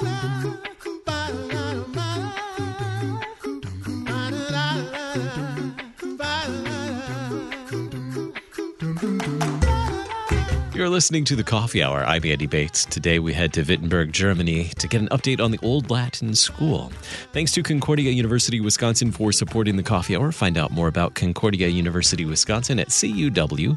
You're listening to the Coffee Hour. I'm Andy Bates. Today we head to Wittenberg, Germany to get an update on the Old Latin School. Thanks to Concordia University Wisconsin for supporting the Coffee Hour. Find out more about Concordia University Wisconsin at cuw.edu.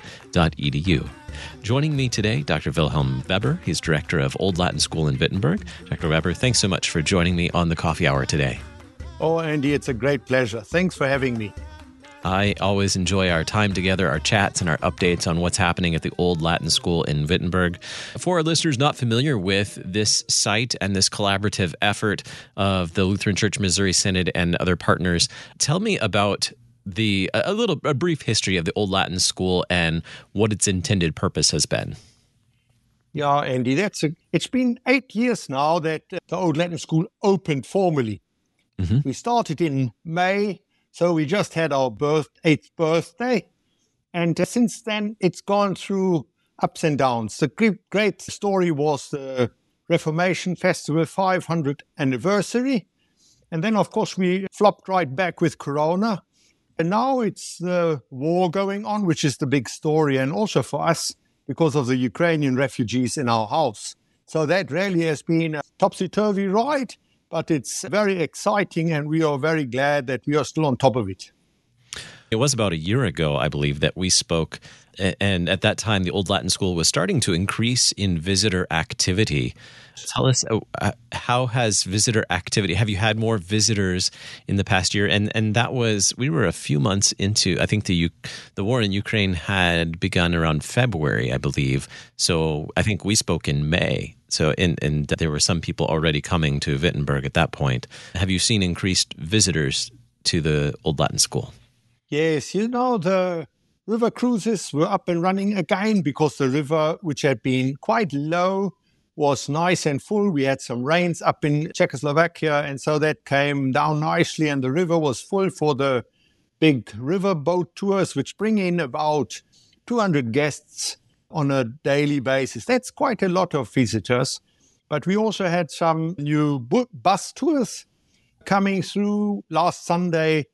Joining me today, Dr. Wilhelm Weber. He's director of Old Latin School in Wittenberg. Dr. Weber, thanks so much for joining me on the Coffee Hour today. Oh, Andy, it's a great pleasure. Thanks for having me. I always enjoy our time together, our chats, and our updates on what's happening at the Old Latin School in Wittenberg. For our listeners not familiar with this site and this collaborative effort of the Lutheran Church Missouri Synod and other partners, tell me about the a little a brief history of the Old Latin School and what its intended purpose has been. Yeah, Andy, that's a, it's been eight years now that uh, the Old Latin School opened formally. Mm-hmm. We started in May so we just had our birth, eighth birthday. And uh, since then, it's gone through ups and downs. The great, great story was the Reformation Festival 500 anniversary. And then, of course, we flopped right back with Corona. And now it's the war going on, which is the big story. And also for us, because of the Ukrainian refugees in our house. So that really has been a topsy turvy ride but it's very exciting, and we are very glad that we are still on top of it. It was about a year ago, I believe, that we spoke. And at that time, the Old Latin School was starting to increase in visitor activity. Tell us uh, how has visitor activity? Have you had more visitors in the past year? And and that was we were a few months into. I think the the war in Ukraine had begun around February, I believe. So I think we spoke in May. So, and, and there were some people already coming to Wittenberg at that point. Have you seen increased visitors to the Old Latin School? Yes, you know, the river cruises were up and running again because the river, which had been quite low, was nice and full. We had some rains up in Czechoslovakia, and so that came down nicely, and the river was full for the big river boat tours, which bring in about 200 guests on a daily basis. That's quite a lot of visitors. But we also had some new bu- bus tours coming through last Sunday,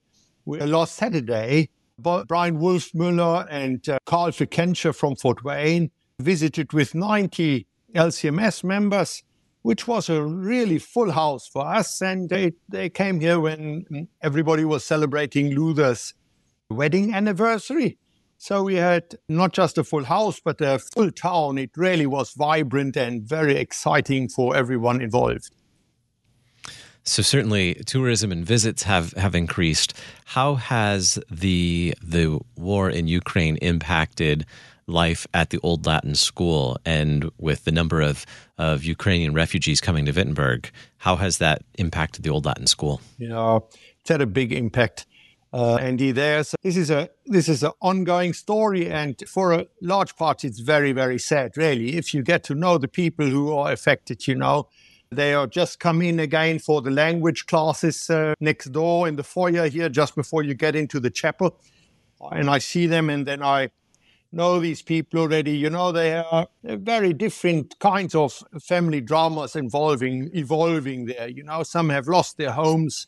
last Saturday. Bryan Wolfmueller and uh, Karl Fickenscher from Fort Wayne visited with 90 LCMS members, which was a really full house for us. And they, they came here when everybody was celebrating Luther's wedding anniversary. So we had not just a full house, but a full town. It really was vibrant and very exciting for everyone involved. So certainly, tourism and visits have, have increased. How has the the war in Ukraine impacted life at the Old Latin School, and with the number of of Ukrainian refugees coming to Wittenberg, how has that impacted the Old Latin School? Yeah, it's had a big impact uh, Andy there. So this is a this is an ongoing story, and for a large part, it's very very sad. Really, if you get to know the people who are affected, you know, they are just come in again for the language classes uh, next door in the foyer here, just before you get into the chapel, and I see them, and then I know these people already. You know, they are very different kinds of family dramas involving evolving there. You know, some have lost their homes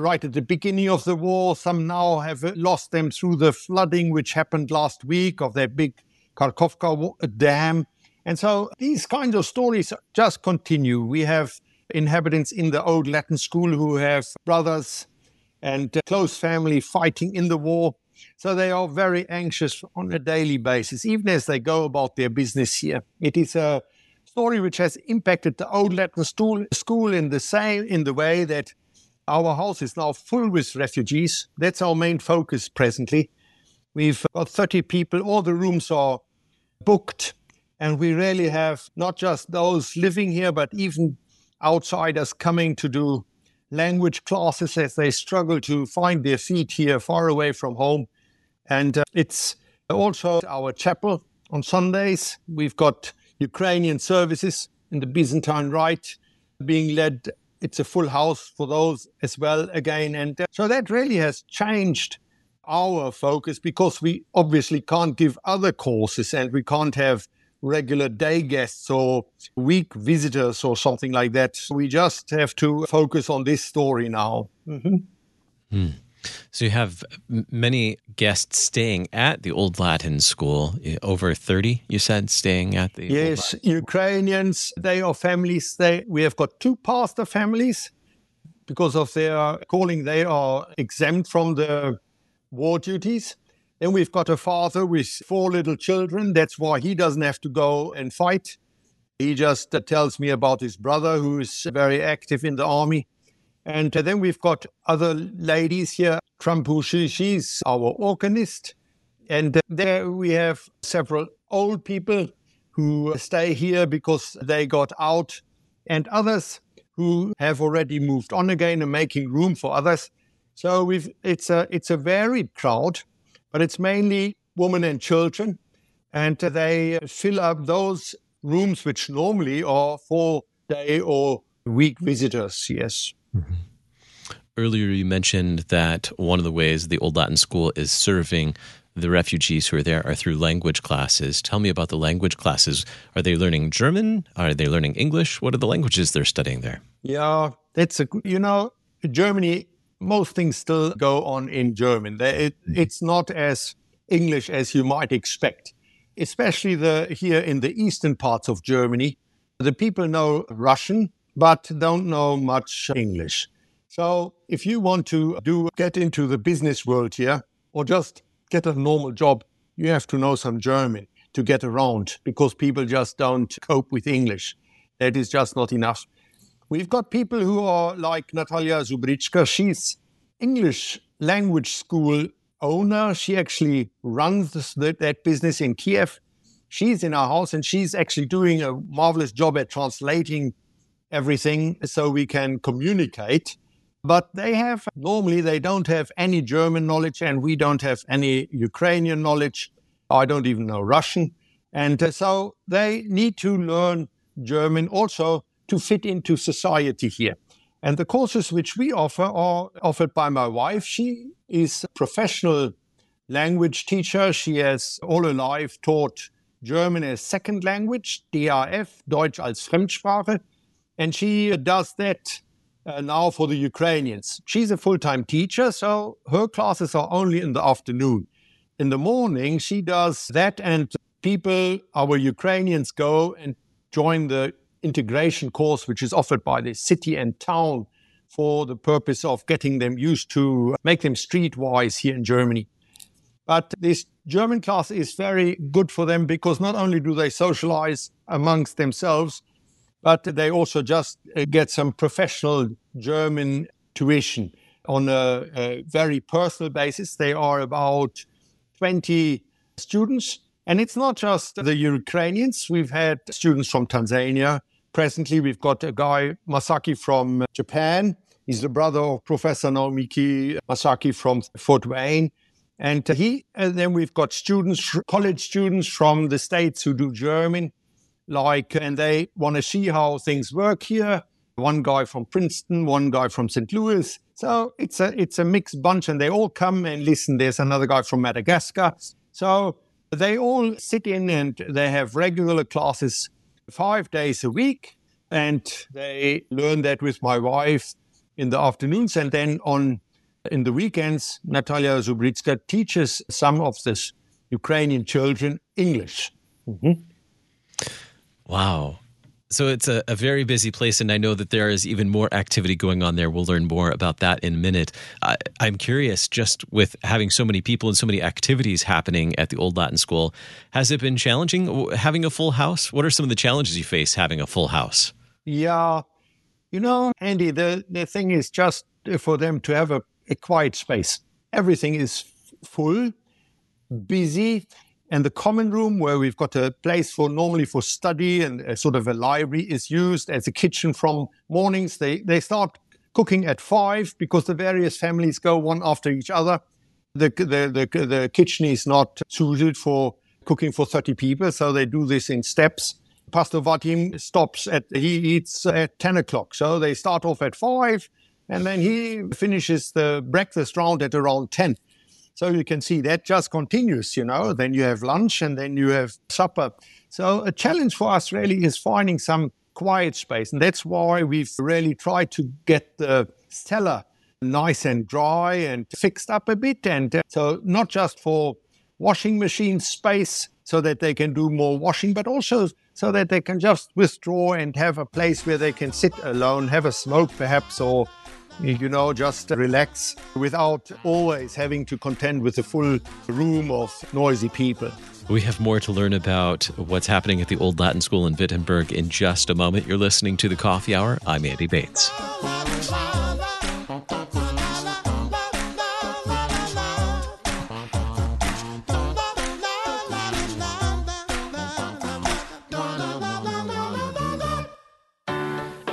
right at the beginning of the war. Some now have lost them through the flooding, which happened last week of their big Kakhovka uh, dam. And so these kinds of stories just continue. We have inhabitants in the old Latin school who have brothers and uh, close family fighting in the war. So they are very anxious on a daily basis, even as they go about their business here. It is a story which has impacted the old Latin school in the same in the way that our house is now full with refugees. That's our main focus presently. We've got 30 people, all the rooms are booked, and we really have not just those living here, but even outsiders coming to do language classes as they struggle to find their feet here far away from home. And uh, it's also our chapel on Sundays. We've got Ukrainian services in the Byzantine Rite being led it's a full house for those as well again. And uh, so that really has changed our focus because we obviously can't give other courses and we can't have regular day guests or week visitors or something like that. We just have to focus on this story now. Mm-hmm. Hmm. So you have many guests staying at the Old Latin School, over 30, you said, staying at the Yes, Ukrainians, they are families. They, we have got two pastor families. Because of their calling, they are exempt from the war duties. Then we've got a father with four little children. That's why he doesn't have to go and fight. He just uh, tells me about his brother, who is very active in the army. And then we've got other ladies here. Trampushi, she's our organist. And there we have several old people who stay here because they got out, and others who have already moved on again and making room for others. So we've, it's, a, it's a varied crowd, but it's mainly women and children. And they fill up those rooms which normally are for day or week visitors, yes. Mm-hmm. Earlier, you mentioned that one of the ways the Old Latin School is serving the refugees who are there are through language classes. Tell me about the language classes. Are they learning German? Are they learning English? What are the languages they're studying there? Yeah, that's a you know Germany. Most things still go on in German. It, it's not as English as you might expect, especially the here in the eastern parts of Germany. The people know Russian, but don't know much English. So if you want to do get into the business world here, or just get a normal job, you have to know some German to get around because people just don't cope with English. That is just not enough. We've got people who are like Natalia Zubrichka. She's English language school owner. She actually runs that business in Kiev. She's in our house and she's actually doing a marvelous job at translating everything so we can communicate. But they have, normally, they don't have any German knowledge, and we don't have any Ukrainian knowledge. I don't even know Russian. And uh, so they need to learn German also to fit into society here. And the courses which we offer are offered by my wife. She is a professional language teacher. She has all her life taught German as second language, DAF, Deutsch als Fremdsprache. And she does that uh, now for the Ukrainians. She's a full time teacher, so her classes are only in the afternoon. In the morning, she does that, and people, our Ukrainians, go and join the integration course, which is offered by the city and town for the purpose of getting them used to make them streetwise here in Germany. But this German class is very good for them because not only do they socialize amongst themselves, but they also just uh, get some professional German tuition on a, a, very personal basis. They are about 20 students. And it's not just the Ukrainians. We've had students from Tanzania. Presently, we've got a guy, Masaki, from Japan. He's the brother of Professor Naomichi Masaki from Fort Wayne. And he, and then we've got students, college students from the States who do German like, and they want to see how things work here. One guy from Princeton, one guy from St. Louis. So it's a it's a mixed bunch, and they all come and listen. There's another guy from Madagascar. So they all sit in and they have regular classes five days a week, and they learn that with my wife in the afternoons, and then on in the weekends, Natalia Zubritska teaches some of this Ukrainian children English. Mm-hmm. Wow. So it's a, a, very busy place, and I know that there is even more activity going on there. We'll learn more about that in a minute. I, am curious, just with having so many people and so many activities happening at the Old Latin School, has it been challenging having a full house? What are some of the challenges you face having a full house? Yeah, you know, Andy, the, the thing is just for them to have a, a quiet space. Everything is full, busy, and the common room, where we've got a place for normally for study and a sort of a library, is used as a kitchen from mornings. They, they start cooking at five because the various families go one after each other. The, the, the, the kitchen is not suited for cooking for 30 people, so they do this in steps. Pastor Vadim stops at, he eats at 10 o'clock. So they start off at five and then he finishes the breakfast round at around 10. So you can see that just continues, you know. Then you have lunch and then you have supper. So a challenge for us really is finding some quiet space. And that's why we've really tried to get the cellar nice and dry and fixed up a bit. And uh, so not just for washing machine space so that they can do more washing, but also so that they can just withdraw and have a place where they can sit alone, have a smoke perhaps, or you know, just relax without always having to contend with a full room of noisy people. We have more to learn about what's happening at the Old Latin School in Wittenberg in just a moment. You're listening to the Coffee Hour. I'm Andy Bates.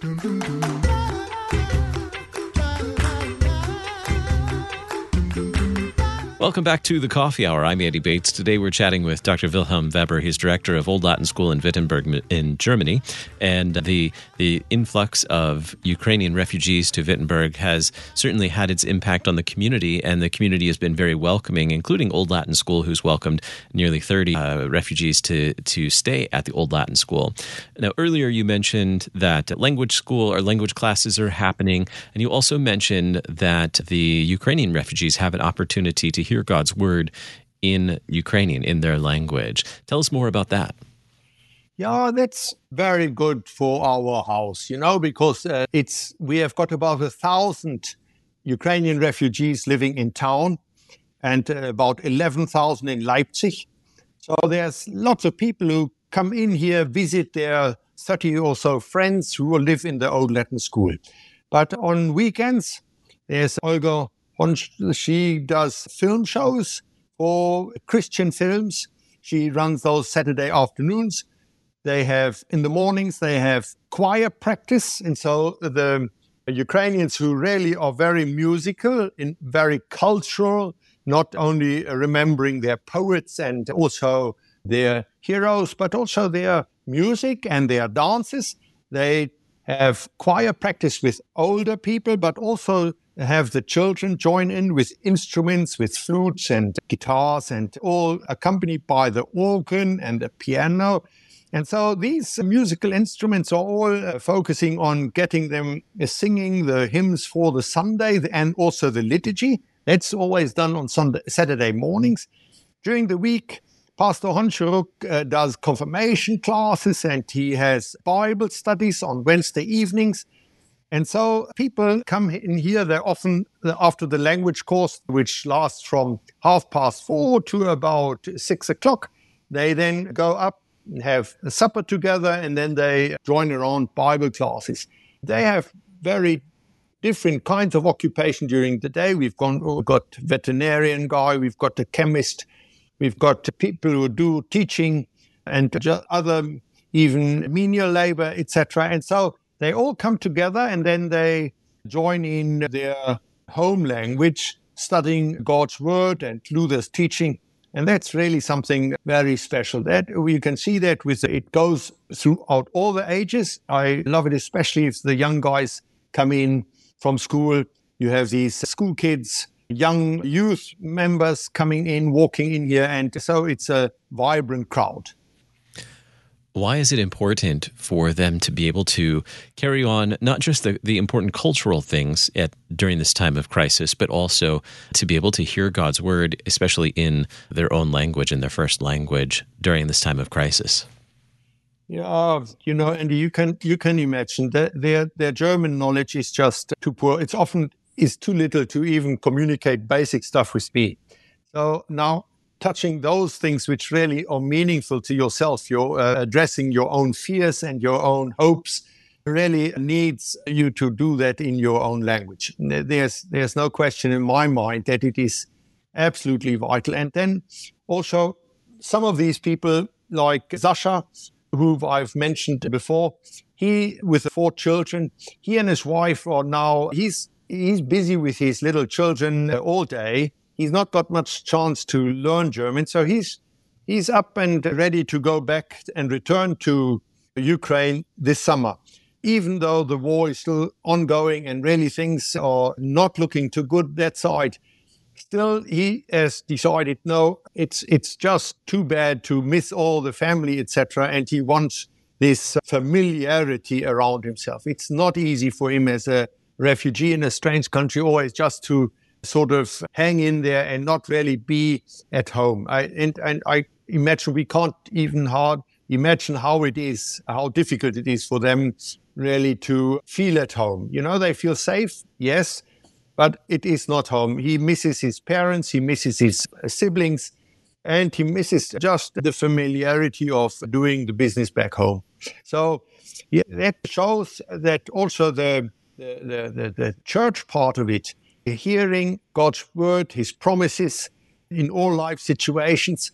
Do dun. Welcome back to the Coffee Hour. I'm Andy Bates. Today we're chatting with Dr. Wilhelm Weber. He's director of Old Latin School in Wittenberg in Germany. And the, the influx of Ukrainian refugees to Wittenberg has certainly had its impact on the community, and the community has been very welcoming, including Old Latin School, who's welcomed nearly 30 uh, refugees to, to stay at the Old Latin School. Now, earlier you mentioned that language school or language classes are happening, and you also mentioned that the Ukrainian refugees have an opportunity to hear God's word in Ukrainian, in their language. Tell us more about that. Yeah, that's very good for our house, you know, because uh, it's we have got about a thousand Ukrainian refugees living in town, and uh, about eleven thousand in Leipzig. So there's lots of people who come in here, visit their thirty or so friends who live in the old Latin school. But on weekends, there's Olga she does film shows for Christian films. She runs those Saturday afternoons. They have, in the mornings, they have choir practice. And so the Ukrainians who really are very musical and very cultural, not only remembering their poets and also their heroes, but also their music and their dances. They have choir practice with older people, but also have the children join in with instruments, with flutes and guitars, and all accompanied by the organ and the piano. And so these musical instruments are all uh, focusing on getting them uh, singing the hymns for the Sunday and also the liturgy. That's always done on Sunday, Saturday mornings. During the week, Pastor Honchuruk uh, does confirmation classes and he has Bible studies on Wednesday evenings. And so people come in here, they're often after the language course, which lasts from half past four to about six o'clock. They then go up and have supper together and then they join around Bible classes. They have very different kinds of occupation during the day. We've gone, we've got veterinarian guy, we've got a chemist, we've got people who do teaching and other even menial labor, etc. And so they all come together and then they join in their home language, studying God's word and Luther's teaching. And that's really something very special. That you can see that with it goes throughout all the ages. I love it especially if the young guys come in from school. You have these school kids, young youth members coming in, walking in here, and so it's a vibrant crowd. Why is it important for them to be able to carry on not just the, the important cultural things at during this time of crisis, but also to be able to hear God's word, especially in their own language, in their first language, during this time of crisis? Yeah, um, you know, and you can you can imagine that their their German knowledge is just too poor. It's often is too little to even communicate basic stuff with me. So now touching those things which really are meaningful to yourself. You're uh, addressing your own fears and your own hopes. Really needs you to do that in your own language. There's there's no question in my mind that it is absolutely vital. And then also some of these people, like Sasha, who I've mentioned before, he with four children, he and his wife are now he's he's busy with his little children all day. He's not got much chance to learn German, so he's he's up and ready to go back and return to Ukraine this summer. Even though the war is still ongoing and really things are not looking too good that side, still he has decided no, it's it's just too bad to miss all the family, etc. And he wants this familiarity around himself. It's not easy for him as a refugee in a strange country always just to sort of hang in there and not really be at home. I, and, and I imagine we can't even hard imagine how it is, how difficult it is for them really to feel at home. You know, they feel safe, yes, but it is not home. He misses his parents, he misses his siblings, and he misses just the familiarity of doing the business back home. So yeah, that shows that also the, the, the, the church part of it, hearing God's word, his promises in all life situations,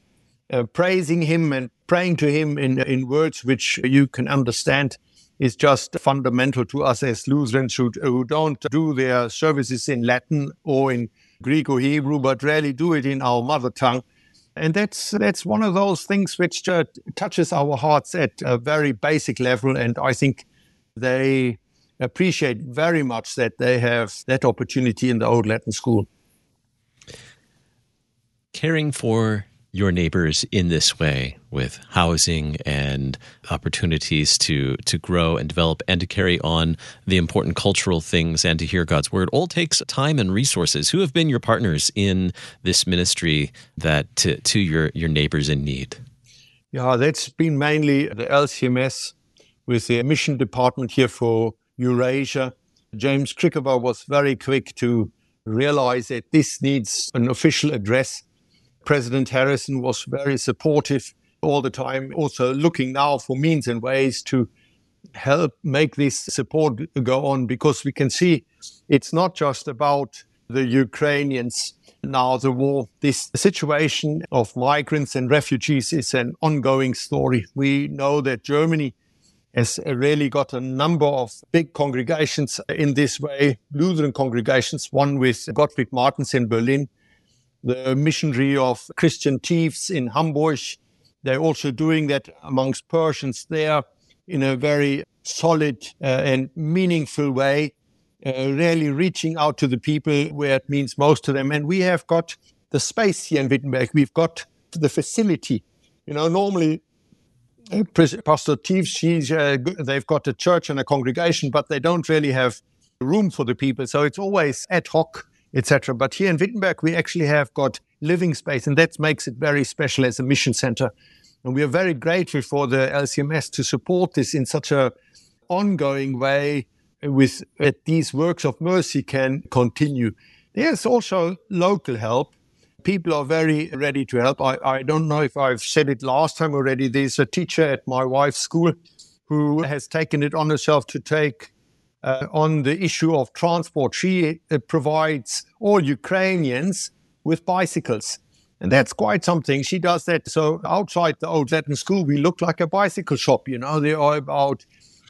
uh, praising him and praying to him in, in words which you can understand is just fundamental to us as Lutherans who, who don't do their services in Latin or in Greek or Hebrew, but rarely do it in our mother tongue and that's that's one of those things which uh, touches our hearts at a very basic level. And I think they appreciate very much that they have that opportunity in the old Latin school. Caring for your neighbors in this way with housing and opportunities to to grow and develop and to carry on the important cultural things and to hear God's word all takes time and resources. Who have been your partners in this ministry that to, to your your neighbors in need? Yeah, that's been mainly the LCMS with the mission department here for Eurasia. James Krikava was very quick to realize that this needs an official address. President Harrison was very supportive all the time, also looking now for means and ways to help make this support go on because we can see it's not just about the Ukrainians. Now the war this situation of migrants and refugees is an ongoing story. We know that germany has really got a number of big congregations in this way lutheran congregations one with gottfried martens in berlin the missionary of Christian Thieves in Hamburg. They're also doing that amongst Persians there in a very solid uh, and meaningful way, uh, really reaching out to the people where it means most to them. And we have got the space here in Wittenberg. We've got the facility. You know, normally Pastor Thieves, she's, uh, they've got a church and a congregation, but they don't really have room for the people. So it's always ad hoc etc. But here in Wittenberg, we actually have got living space, and that makes it very special as a mission center. And we are very grateful for the LCMS to support this in such a ongoing way with that these works of mercy can continue. There's also local help. People are very ready to help. I, I don't know if I've said it last time already. There's a teacher at my wife's school who has taken it on herself to take uh, on the issue of transport. She uh, provides all Ukrainians with bicycles. And that's quite something. She does that. So outside the old Latin school, we look like a bicycle shop. You know, there are about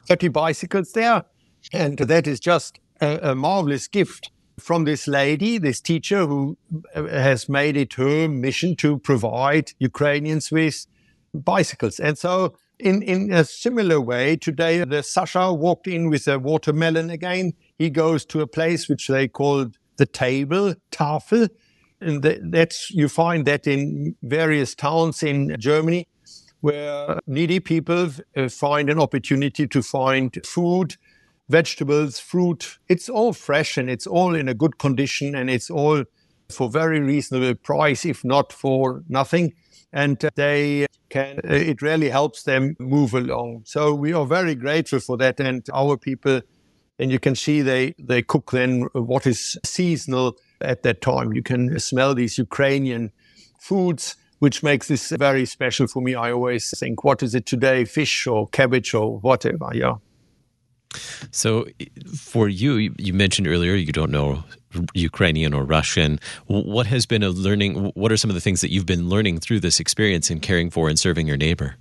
30 bicycles there. And that is just a, a marvelous gift from this lady, this teacher who uh, has made it her mission to provide Ukrainians with bicycles. And so in, in a similar way, today the Sasha walked in with a watermelon again. He goes to a place which they called the table, Tafel. And that's, you find that in various towns in Germany where needy people uh, find an opportunity to find food, vegetables, fruit. It's all fresh and it's all in a good condition and it's all for very reasonable price, if not for nothing. And they can, it really helps them move along. So we are very grateful for that. And our people, and you can see they, they cook then what is seasonal at that time. You can smell these Ukrainian foods, which makes this very special for me. I always think, what is it today? Fish or cabbage or whatever. Yeah. So, for you, you mentioned earlier you don't know Ukrainian or Russian. What has been a learning? What are some of the things that you've been learning through this experience in caring for and serving your neighbor?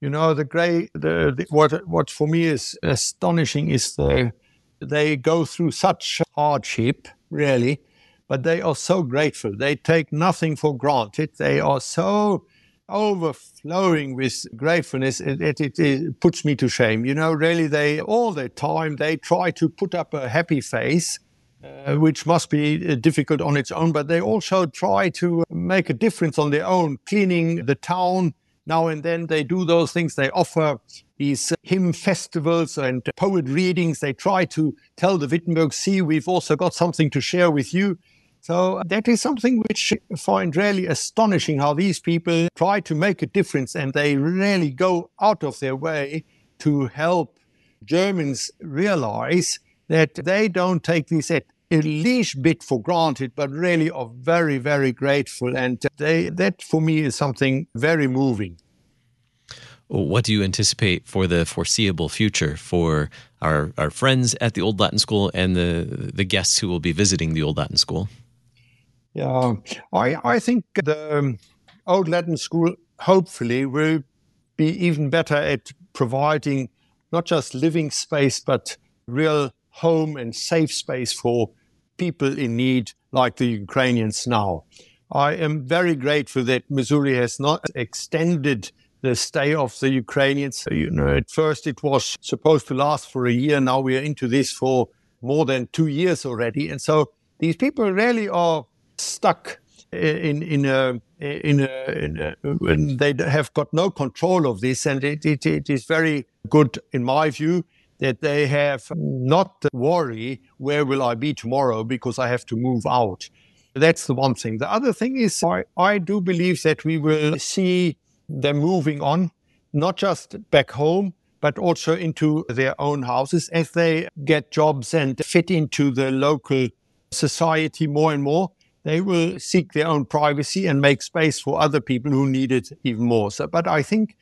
You know, the great, the, the, what what for me is astonishing is the they go through such hardship, really, but they are so grateful. They take nothing for granted. They are so overflowing with gratefulness it, it, it, puts me to shame. You know really they all the time they try to put up a happy face uh, which must be uh, difficult on its own but they also try to make a difference on their own cleaning the town. Now and then they do those things. They offer these hymn festivals and poet readings. They try to tell the wittenberg see we've also got something to share with you so uh, that is something which I find really astonishing how these people try to make a difference and they really go out of their way to help Germans realize that they don't take this at a least bit for granted, but really are very, very grateful. And they, that for me is something very moving. What do you anticipate for the foreseeable future for our, our friends at the Old Latin School and the, the guests who will be visiting the Old Latin School? Yeah, I, I think the um, Old Latin School hopefully will be even better at providing not just living space, but real home and safe space for people in need like the Ukrainians now. I am very grateful that Missouri has not extended the stay of the Ukrainians. You know, at first it was supposed to last for a year. Now we are into this for more than two years already. And so these people really are stuck in in a in a, in a they have got no control of this, and it, it, it is very good in my view that they have not worry where will I be tomorrow because I have to move out. That's the one thing. The other thing is I, I do believe that we will see them moving on, not just back home, but also into their own houses as they get jobs and fit into the local society more and more they will seek their own privacy and make space for other people who need it even more. So, but I think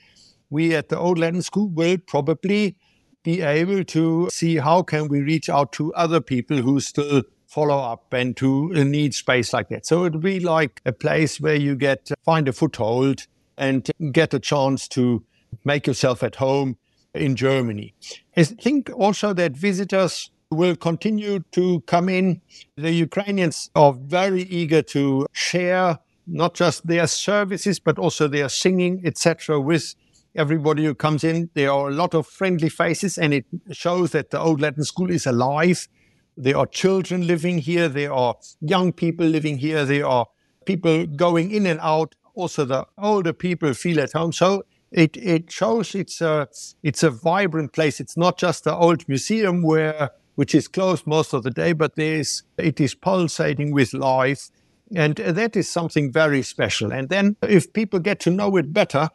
we at the Old Latin School will probably be able to see how can we reach out to other people who still follow up and to need space like that. So it'll be like a place where you get uh, find a foothold and get a chance to make yourself at home in Germany. I think also that visitors will continue to come in. The Ukrainians are very eager to share not just their services, but also their singing, etc., with everybody who comes in. There are a lot of friendly faces, and it shows that the Old Latin School is alive. There are children living here, there are young people living here, there are people going in and out. Also, the older people feel at home. So it, it shows it's a, it's a vibrant place. It's not just the old museum where which is closed most of the day, but there's, it is pulsating with life. And that is something very special. And then if people get to know it better,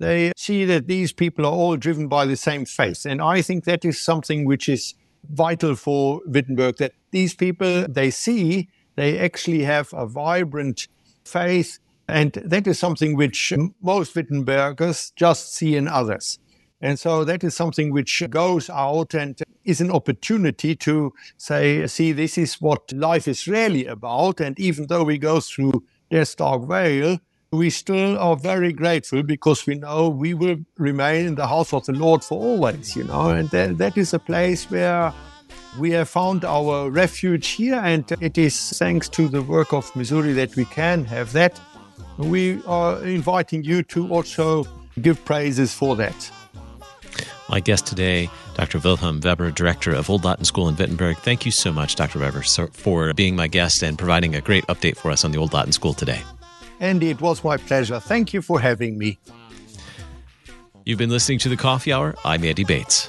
they see that these people are all driven by the same faith. And I think that is something which is vital for Wittenberg, that these people, they see they actually have a vibrant faith. And that is something which most Wittenbergers just see in others. And so that is something which goes out and is an opportunity to say, see, this is what life is really about. And even though we go through Death Dark Vale, we still are very grateful because we know we will remain in the house of the Lord for always, you know, and that, that is a place where we have found our refuge here, and it is thanks to the work of Missouri that we can have that. We are inviting you to also give praises for that. My guest today, Dr. Wilhelm Weber, Director of Old Latin School in Wittenberg. Thank you so much, Dr. Weber, for being my guest and providing a great update for us on the Old Latin School today. Andy, it was my pleasure. Thank you for having me. You've been listening to The Coffee Hour. I'm Andy Bates.